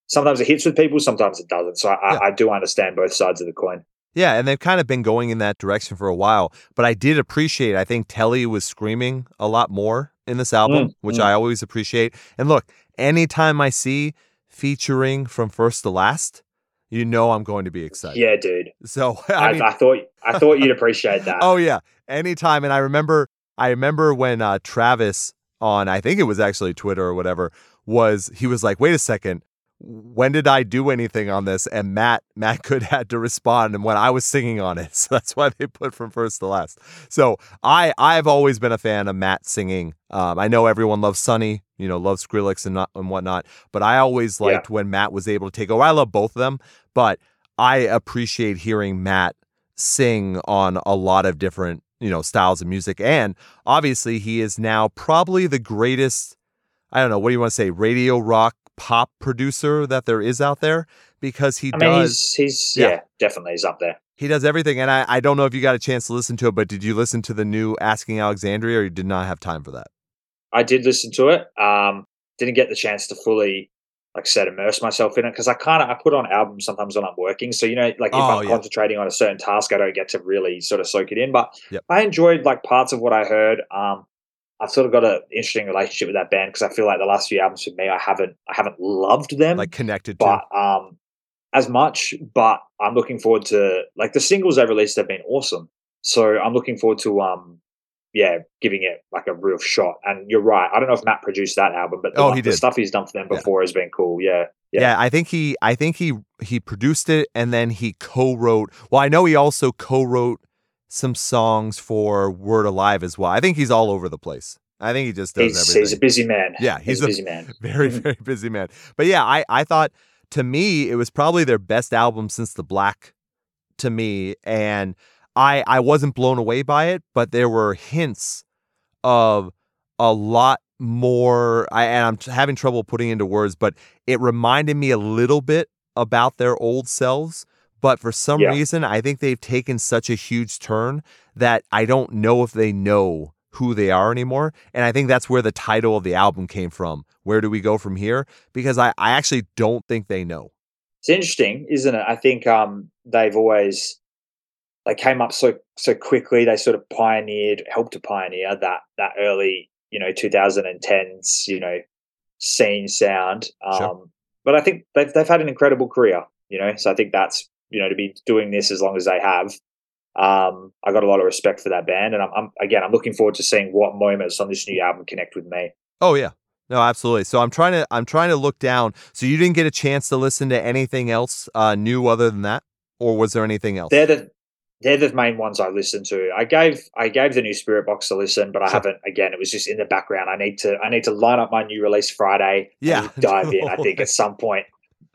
Sometimes it hits with people, sometimes it doesn't. So I, yeah. I, I do understand both sides of the coin. Yeah, and they've kind of been going in that direction for a while. But I did appreciate. I think Telle was screaming a lot more in this album, mm, which mm. I always appreciate. And look, anytime I see featuring from first to last, you know I'm going to be excited. Yeah, dude. So *laughs* I, I, mean, I thought I thought you'd appreciate that. oh yeah, anytime. And I remember I remember when uh, Travis on I think it was actually Twitter or whatever was he was like, wait a second, when did I do anything on this? And Matt *laughs* Matt Good had to respond and when I was singing on it. *laughs* So that's why they put from first to last. So I I've always been a fan of Matt singing. Um, I know everyone loves Sonny, you know, loves Skrillex and not and whatnot, but I always liked yeah. when Matt was able to take over. I love both of them, but I appreciate hearing Matt sing on a lot of different, you know, styles of music. And obviously he is now probably the greatest I don't know, what do you want to say, radio rock pop producer that there is out there because he I mean, does. He's, he's yeah. yeah, definitely he's up there. He does everything, and I, I don't know if you got a chance to listen to it, but did you listen to the new Asking Alexandria, or you did not have time for that? I did listen to it. Um, didn't get the chance to fully, like I said, immerse myself in it because I kind of I put on albums sometimes when I'm working. So you know, like if oh, I'm yeah. concentrating on a certain task, I don't get to really sort of soak it in. But yep. I enjoyed like parts of what I heard. Um, I've sort of got an interesting relationship with that band because I feel like the last few albums for me, I haven't, I haven't loved them, like connected but, to, um, as much. But I'm looking forward to like the singles they released have been awesome. so I'm looking forward to um yeah, giving it like a real shot. And you're right. I don't know if Matt produced that album, but the, oh, he the did. stuff he's done for them before yeah. has been cool. Yeah. yeah. Yeah. I think he I think he he produced it and then he co-wrote. Well, I know he also co-wrote some songs for Word Alive as well. I think he's all over the place. I think he just does he's, everything. He's a busy man. Yeah, he's, he's a, a busy man. *laughs* Very, mm-hmm. very busy man. But yeah, I I thought to me it was probably their best album since The Black to me and I I wasn't blown away by it, but there were hints of a lot more I and I'm having trouble putting into words, but it reminded me a little bit about their old selves. But for some yeah. reason, I think they've taken such a huge turn that I don't know if they know who they are anymore. And I think that's where the title of the album came from. Where do we go from here? Because I, I actually don't think they know. It's interesting, isn't it? I think um, they've always they came up so so quickly. They sort of pioneered, helped to pioneer that that early, you know, 2010s, you know, scene sound. Um, sure. But I think they've they've had an incredible career, you know. So I think that's you know to be doing this as long as they have. Um, I got a lot of respect for that band, and I'm, I'm again I'm looking forward to seeing what moments on this new album connect with me. Oh yeah, no, absolutely. So I'm trying to I'm trying to look down. So you didn't get a chance to listen to anything else uh, new other than that, or was there anything else? They're the they're the main ones I listen to. I gave I gave the new Spiritbox a listen, but I haven't. Again, it was just in the background. I need to I need to line up my new release Friday. Yeah, dive in. I *laughs* think at some point.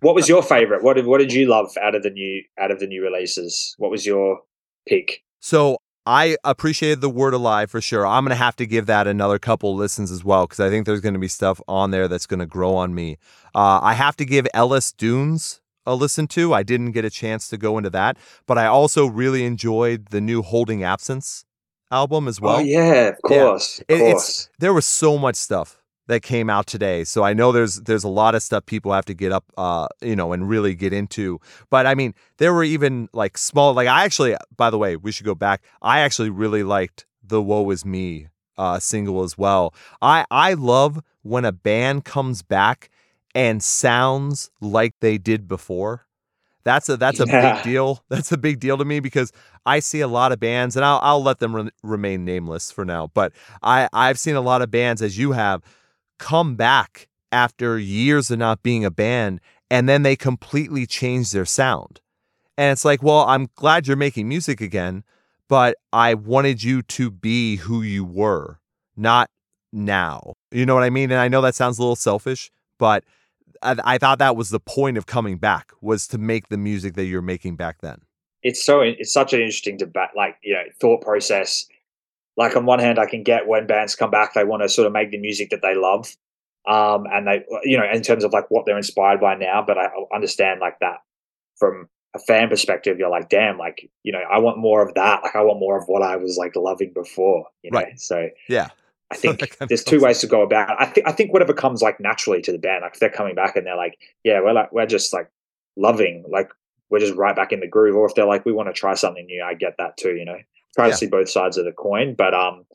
What was your favorite? What did what did you love out of the new out of the new releases? What was your pick? So I appreciated the word alive for sure. I'm gonna have to give that another couple listens as well because I think there's gonna be stuff on there that's gonna grow on me. Uh, I have to give Ellis Dunes a listen to. I didn't get a chance to go into that, but I also really enjoyed the new Holding Absence album as well. Oh yeah, of course. Yeah. Of course. there was so much stuff that came out today. So I know there's there's a lot of stuff people have to get up uh you know and really get into. But I mean, there were even like small like I actually by the way, we should go back. I actually really liked the Woe Is Me uh single as well. I I love when a band comes back and sounds like they did before. That's a that's a big deal. *laughs* That's a big deal to me because I see a lot of bands, and I'll I'll let them re- remain nameless for now. But I I've seen a lot of bands, as you have, come back after years of not being a band, and then they completely change their sound. And it's like, well, I'm glad you're making music again, but I wanted you to be who you were, not now. You know what I mean? And I know that sounds a little selfish, but I, I thought that was the point of coming back was to make the music that you're making back then. It's so it's such an interesting debate, like you know, thought process. Like on one hand, I can get when bands come back, they want to sort of make the music that they love, um, and they, you know, in terms of like what they're inspired by now. But I understand like that from a fan perspective, you're like, damn, like you know, I want more of that. Like I want more of what I was like loving before. You know? Right. So yeah, I think *laughs* there's two ways to go about it. I think I think whatever comes like naturally to the band, like if they're coming back and they're like, yeah, we're like we're just like loving, like we're just right back in the groove. Or if they're like, we want to try something new, I get that too. You know, try yeah. to see both sides of the coin, but um,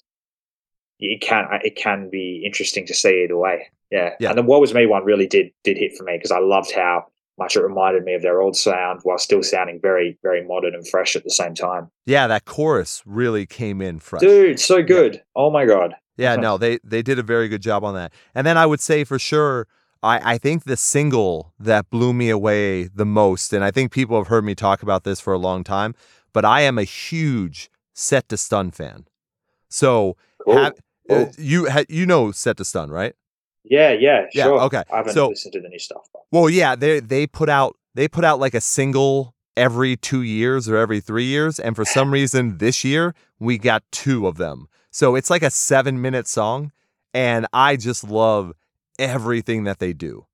it can it can be interesting to see either way. Yeah, yeah. And the Woe Is Me one really did did hit for me because I loved how much it reminded me of their old sound while still sounding very very modern and fresh at the same time. Yeah, that chorus really came in fresh. Dude, so good. Yeah. Oh my god. Yeah, *laughs* no, they they did a very good job on that. And then I would say for sure, I, I think the single that blew me away the most, and I think people have heard me talk about this for a long time, but I am a huge Set to Stun fan. So cool. have, uh, cool. Uh, you ha, you know Set to Stun, right? Yeah, yeah, yeah. Sure. Okay, I haven't so, listened to the new stuff. But. Well, yeah, they they put out they put out like a single every two years or every three years, and for some reason this year we got two of them. So it's like a seven minute song, and I just love everything that they do.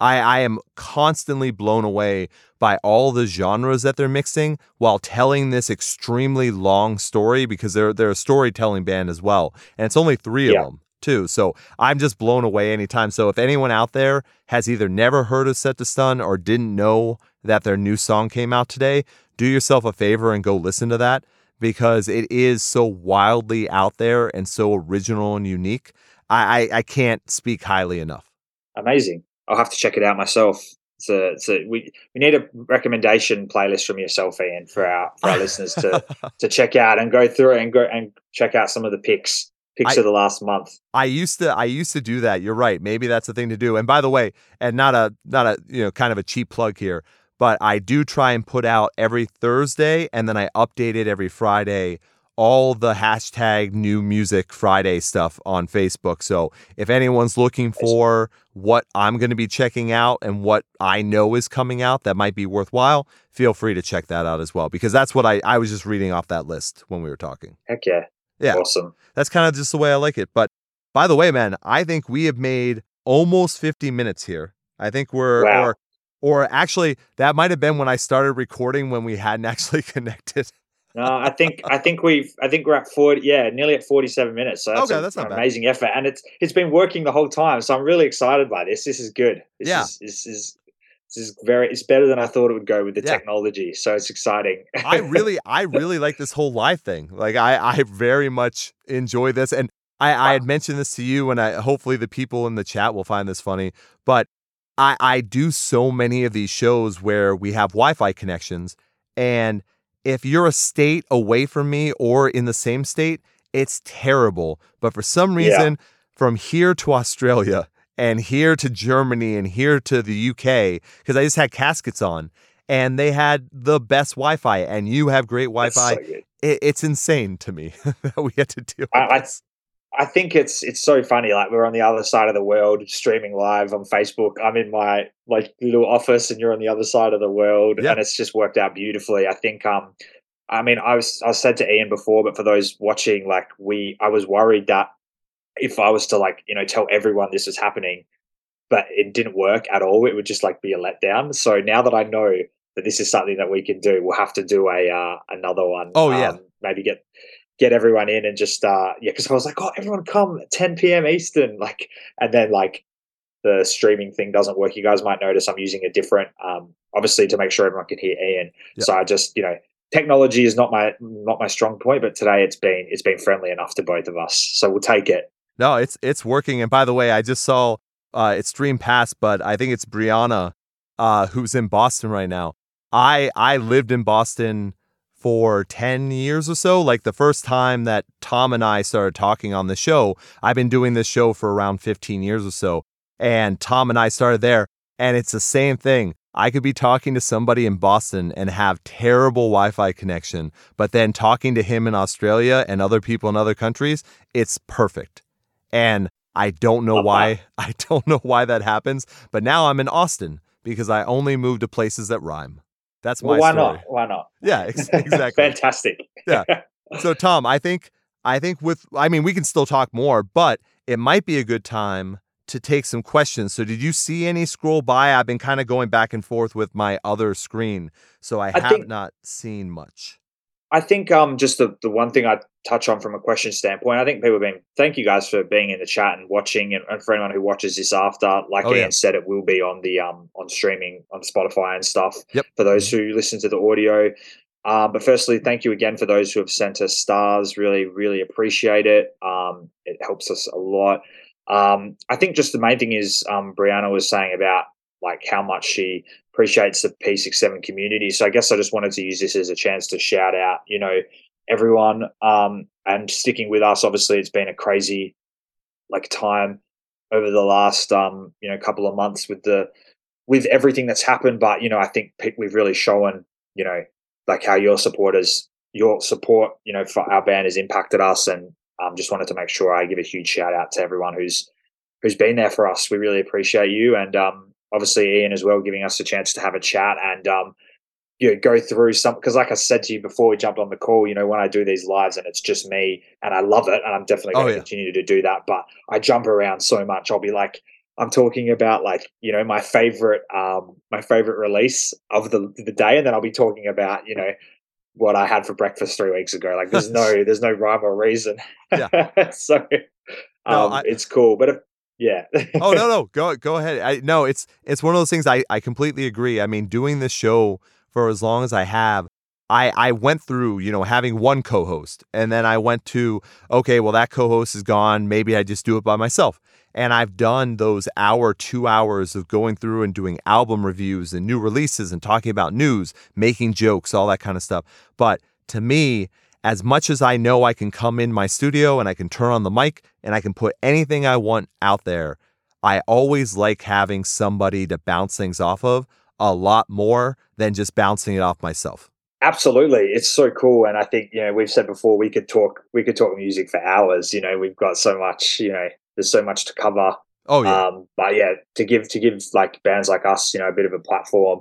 I, I am constantly blown away by all the genres that they're mixing while telling this extremely long story because they're they're a storytelling band as well. And it's only three yeah. of them too. So I'm just blown away anytime. So if anyone out there has either never heard of Set to Stun or didn't know that their new song came out today, do yourself a favor and go listen to that because it is so wildly out there and so original and unique. I, I, I can't speak highly enough. Amazing. I'll have to check it out myself. So, so we we need a recommendation playlist from yourself, Ian, for our for our listeners to *laughs* to check out and go through and go and check out some of the picks picks I- of the last month. I used to I used to do that. You're right. Maybe that's the thing to do. And by the way, and not a not a you know kind of a cheap plug here, but I do try and put out every Thursday and then I update it every Friday all the hashtag new music Friday stuff on Facebook. So if anyone's looking for what I'm going to be checking out and what I know is coming out that might be worthwhile, feel free to check that out as well because that's what I I was just reading off that list when we were talking. Heck yeah, Yeah. awesome. That's kind of just the way I like it. But by the way, man, I think we have made almost 50 minutes here. I think we're Wow. or or actually that might have been when I started recording when we hadn't *laughs* actually connected. No, I think I think we've I think we're at forty yeah, nearly at forty seven minutes. So that's, Okay, a- that's an amazing effort. And it's it's been working the whole time. So I'm really excited by this. This is good. This Yeah. is this is this is very it's better than I thought it would go with the Yeah. technology. So it's exciting. I really *laughs* I really like this whole live thing. Like I I very much enjoy this and I I had mentioned this to you and I hopefully the people in the chat will find this funny, but I I do so many of these shows where we have Wi-Fi connections and if you're a state away from me or in the same state, it's terrible. But for some Yeah. reason from here to Australia and here to Germany and here to the UK because I just had caskets on and they had the best Wi-Fi, and you have great Wi-Fi. so it, it's insane to me *laughs* that we had to deal I- with I-. I think it's it's so funny. Like we're on the other side of the world, streaming live on Facebook. I'm in my like little office, and you're on the other side of the world, Yeah. and it's just worked out beautifully. I think. Um, I mean, I was I said to Ian before, but for those watching, like we, I was worried that if I was to like you know tell everyone this was happening, but it didn't work at all, it would just like be a letdown. So now that I know that this is something that we can do, we'll have to do a uh, another one. Oh, yeah. um, maybe get get everyone in and just uh yeah because i was like oh everyone come 10 p.m eastern *laughs* like and then like the streaming thing doesn't work you guys might notice i'm using a different um obviously to make sure everyone can hear ian Yeah. so i just you know technology is not my not my strong point but today it's been it's been friendly enough to both of us so we'll take it No, it's it's working. And by the way, I just saw uh, it's stream past, but I think it's Brianna uh, who's in Boston right now. I I lived in Boston for 10 years or so. Like the first time that Tom and I started talking on the show, I've been doing this show for around 15 years or so. And Tom and I started there, and it's the same thing. I could be talking to somebody in Boston and have terrible Wi Fi connection, but then talking to him in Australia and other people in other countries, it's perfect. And I don't know Love why. *laughs* I don't know why that happens, but now I'm in Austin because I only move to places that rhyme. That's my well, why story. not why not *laughs* Yeah, ex- *laughs* exactly. fantastic Yeah. *laughs* so Tom, I think I think with I mean we can still talk more, but it might be a good time to take some questions. So did you see any scroll by? I've been kind of going back and forth with my other screen, so I, I have think- not seen much. I think um just the, the one thing I'd touch on from a question standpoint, I think people have been thank you guys for being in the chat and watching and, and for anyone who watches this after, like Oh, Ian yeah. said, it will be on the um on streaming on Spotify and stuff. Yep. For those who listen to the audio. Um, but firstly, thank you again for those who have sent us stars. Really, really appreciate it. Um, it helps us a lot. Um, I think just the main thing is um, Brianna was saying about like how much she appreciates the P67 community. So I guess I just wanted to use this as a chance to shout out, you know, everyone um, and sticking with us. Obviously, it's been a crazy like time over the last um, you know couple of months with the with everything that's happened. But you know, I think we've really shown you know like how your supporters your support you know for our band has impacted us and um, just wanted to make sure I give a huge shout out to everyone who's who's been there for us. We really appreciate you, and um, obviously Ian as well, giving us a chance to have a chat and um, you know, go through some. Because, like I said to you before we jumped on the call, you know, when I do these lives and it's just me, and I love it, and I'm definitely Oh, going to yeah. continue to do that. But I jump around so much. I'll be like. I'm talking about like you know my favorite um my favorite release of the the day, and then I'll be talking about you know what I had for breakfast three weeks ago. Like there's no *laughs* there's no rhyme or reason. Yeah. *laughs* so um, No, I- it's cool, but if, yeah. oh no *laughs* no go go ahead i no it's it's one of those things i i completely agree i mean doing this show for as long as i have i i went through you know having one co-host and then i went to okay well that co-host is gone maybe i just do it by myself And I've done those hour, two hours of going through and doing album reviews and new releases and talking about news, making jokes, all that kind of stuff. But to me, as much as I know I can come in my studio and I can turn on the mic and I can put anything I want out there, I always like having somebody to bounce things off of a lot more than just bouncing it off myself. Absolutely, it's so cool, and I think you know we've said before we could talk we could talk music for hours. You know, we've got so much. You know, there's so much to cover. Oh yeah. Um, but yeah, to give to give like bands like us, you know, a bit of a platform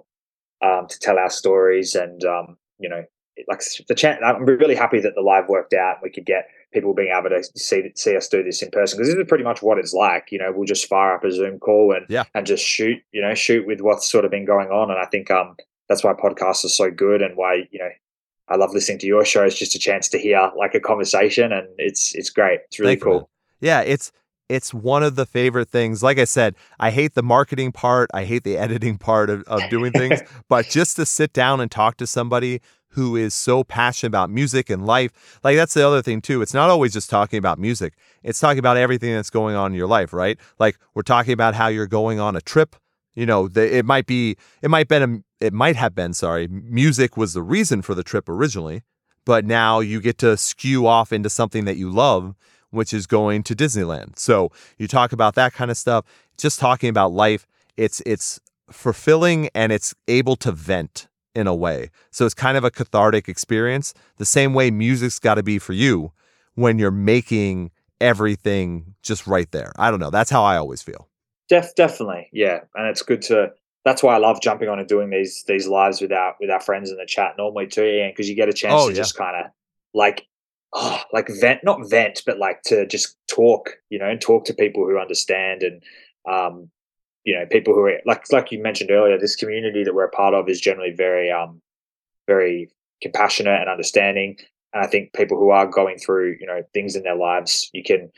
um, to tell our stories, and um, you know, like the chat. I'm really happy that the live worked out. We could get people being able to see see us do this in person because this is pretty much what it's like. You know, we'll just fire up a Zoom call and yeah. and just shoot. You know, shoot with what's sort of been going on, and I think um that's why podcasts are so good and why you know I love listening to your show. It's just a chance to hear like a conversation, and it's it's great. It's really cool. Yeah, it's it's one of the favorite things. Like I said, I hate the marketing part, I hate the *laughs* editing part of, of doing things, *laughs* but just to sit down and talk to somebody who is so passionate about music and life. Like that's the other thing too. It's not always just talking about music. It's talking about everything that's going on in your life, right? Like we're talking about how you're going on a trip. You know, the, it might be, it might been, a, it might have been. Sorry, music was the reason for the trip originally, but now you get to skew off into something that you love, which is going to Disneyland. So you talk about that kind of stuff. Just talking about life. It's it's fulfilling and it's able to vent in a way. So it's kind of a cathartic experience, the same way music's got to be for you when you're making everything just right there. I don't know. That's how I always feel. Def, definitely, yeah, and it's good to. That's why I love jumping on and doing these these lives with our with our friends in the chat normally too, Ian, because you get a chance Oh, to yeah. just kind of like, oh, like vent, not vent, but like to just talk, you know, and talk to people who understand and, um, you know, people who are like like you mentioned earlier, this community that we're a part of is generally very um, very compassionate and understanding. And I think people who are going through, you know, things in their lives, you can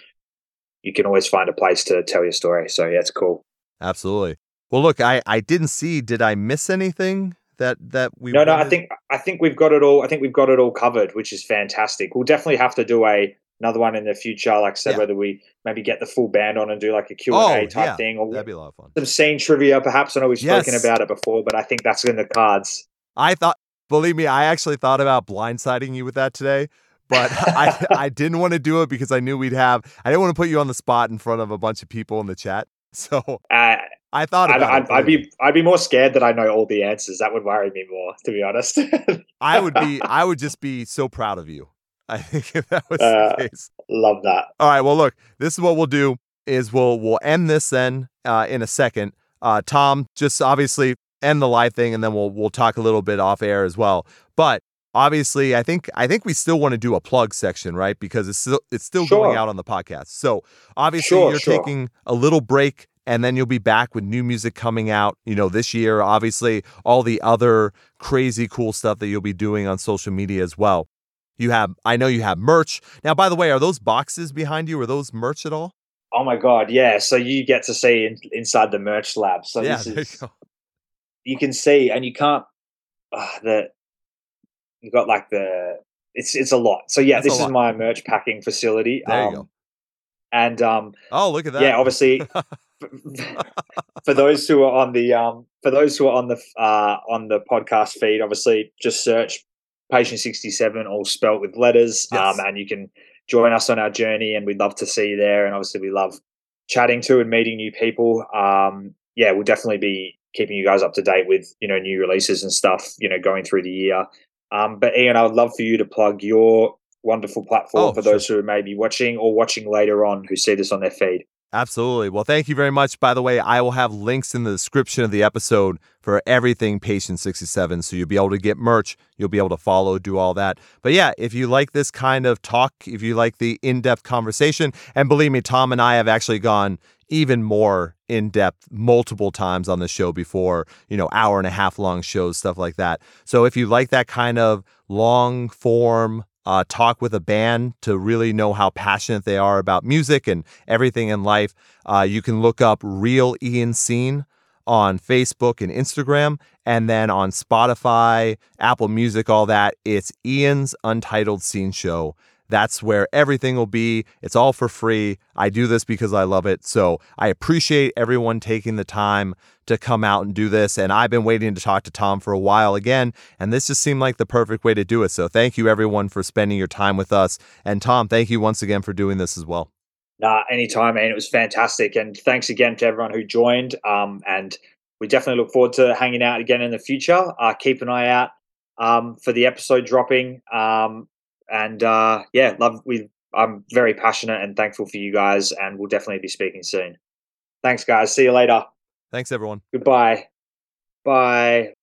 you can always find a place to tell your story. So yeah, it's cool. Absolutely. Well, look, I I didn't see. Did I miss anything that that we? No, no, I think I think we've got it all. I think we've got it all covered, which is fantastic. We'll definitely have to do a another one in the future. Like I said, Yeah. whether we maybe get the full band on and do like a Q Oh, and A type yeah, thing, or that'd be a lot of fun. some scene trivia. Perhaps I know we've spoken Yes. about it before, but I think that's in the cards. I thought, believe me, I actually thought about blindsiding you with that today, but *laughs* I I didn't want to do it because I knew we'd have. I didn't want to put you on the spot in front of a bunch of people in the chat. *laughs* So Uh, I thought I'd, about I'd, it. I'd be I'd be more scared that I know all the answers. That would worry me more, to be honest. *laughs* I would be. I would just be so proud of you. I *laughs* think if that was Uh, the case. Love that. All right. Well, look. This is what we'll do. Is we'll we'll end this then uh, in a second. Uh, Tom, just obviously end the live thing, and then we'll we'll talk a little bit off air as well. But obviously, I think I think we still want to do a plug section, right? Because it's still it's still going out on the podcast. So obviously, Sure, you're sure. taking a little break. And then you'll be back with new music coming out, you know, this year. Obviously, all the other crazy cool stuff that you'll be doing on social media as well. You have, I know you have merch. Now, by the way, are those boxes behind you? Are those merch at all? Oh my god, yeah. So you get to see in, inside the merch lab. So yeah, is you you can see, and you can't. Uh, the you've got like the it's it's a lot. So yeah, That's this is my merch packing facility. There you um, go. And um, Oh, look at that. yeah, obviously, *laughs* for those who are on the um, for those who are on the uh, on the podcast feed, obviously just search patient sixty seven, all spelt with letters, Yes. um, and you can join us on our journey. And we'd love to see you there. And obviously, we love chatting to and meeting new people. Um, yeah, we'll definitely be keeping you guys up to date with you know new releases and stuff. You know, going through the year. Um, but Ian, I would love for you to plug your wonderful platform Oh, for sure. those who may be watching or watching later on who see this on their feed. Absolutely. Well, thank you very much. By the way, I will have links in the description of the episode for everything Patient 67. So you'll be able to get merch, you'll be able to follow, do all that. But yeah, if you like this kind of talk, if you like the in depth conversation, and believe me, Tom and I have actually gone even more in depth multiple times on the show before, you know, hour and a half long shows, stuff like that. So if you like that kind of long form, uh, talk with a band to really know how passionate they are about music and everything in life, uh, you can look up Real Ian Scene on Facebook and Instagram, and then on Spotify, Apple Music, all that. It's Ian's Untitled Scene Show. That's where everything will be. It's all for free. I do this because I love it. So I appreciate everyone taking the time to come out and do this. And I've been waiting to talk to Tom for a while again. And this just seemed like the perfect way to do it. So thank you, everyone, for spending your time with us. And Tom, thank you once again for doing this as well. Nah, anytime, man. It was fantastic. And thanks again to everyone who joined. Um, and we definitely look forward to hanging out again in the future. Uh, keep an eye out um, for the episode dropping. Um, and uh, yeah, love. We I'm very passionate and thankful for you guys, and we'll definitely be speaking soon. Thanks, guys. See you later. Thanks, everyone. Goodbye. Bye.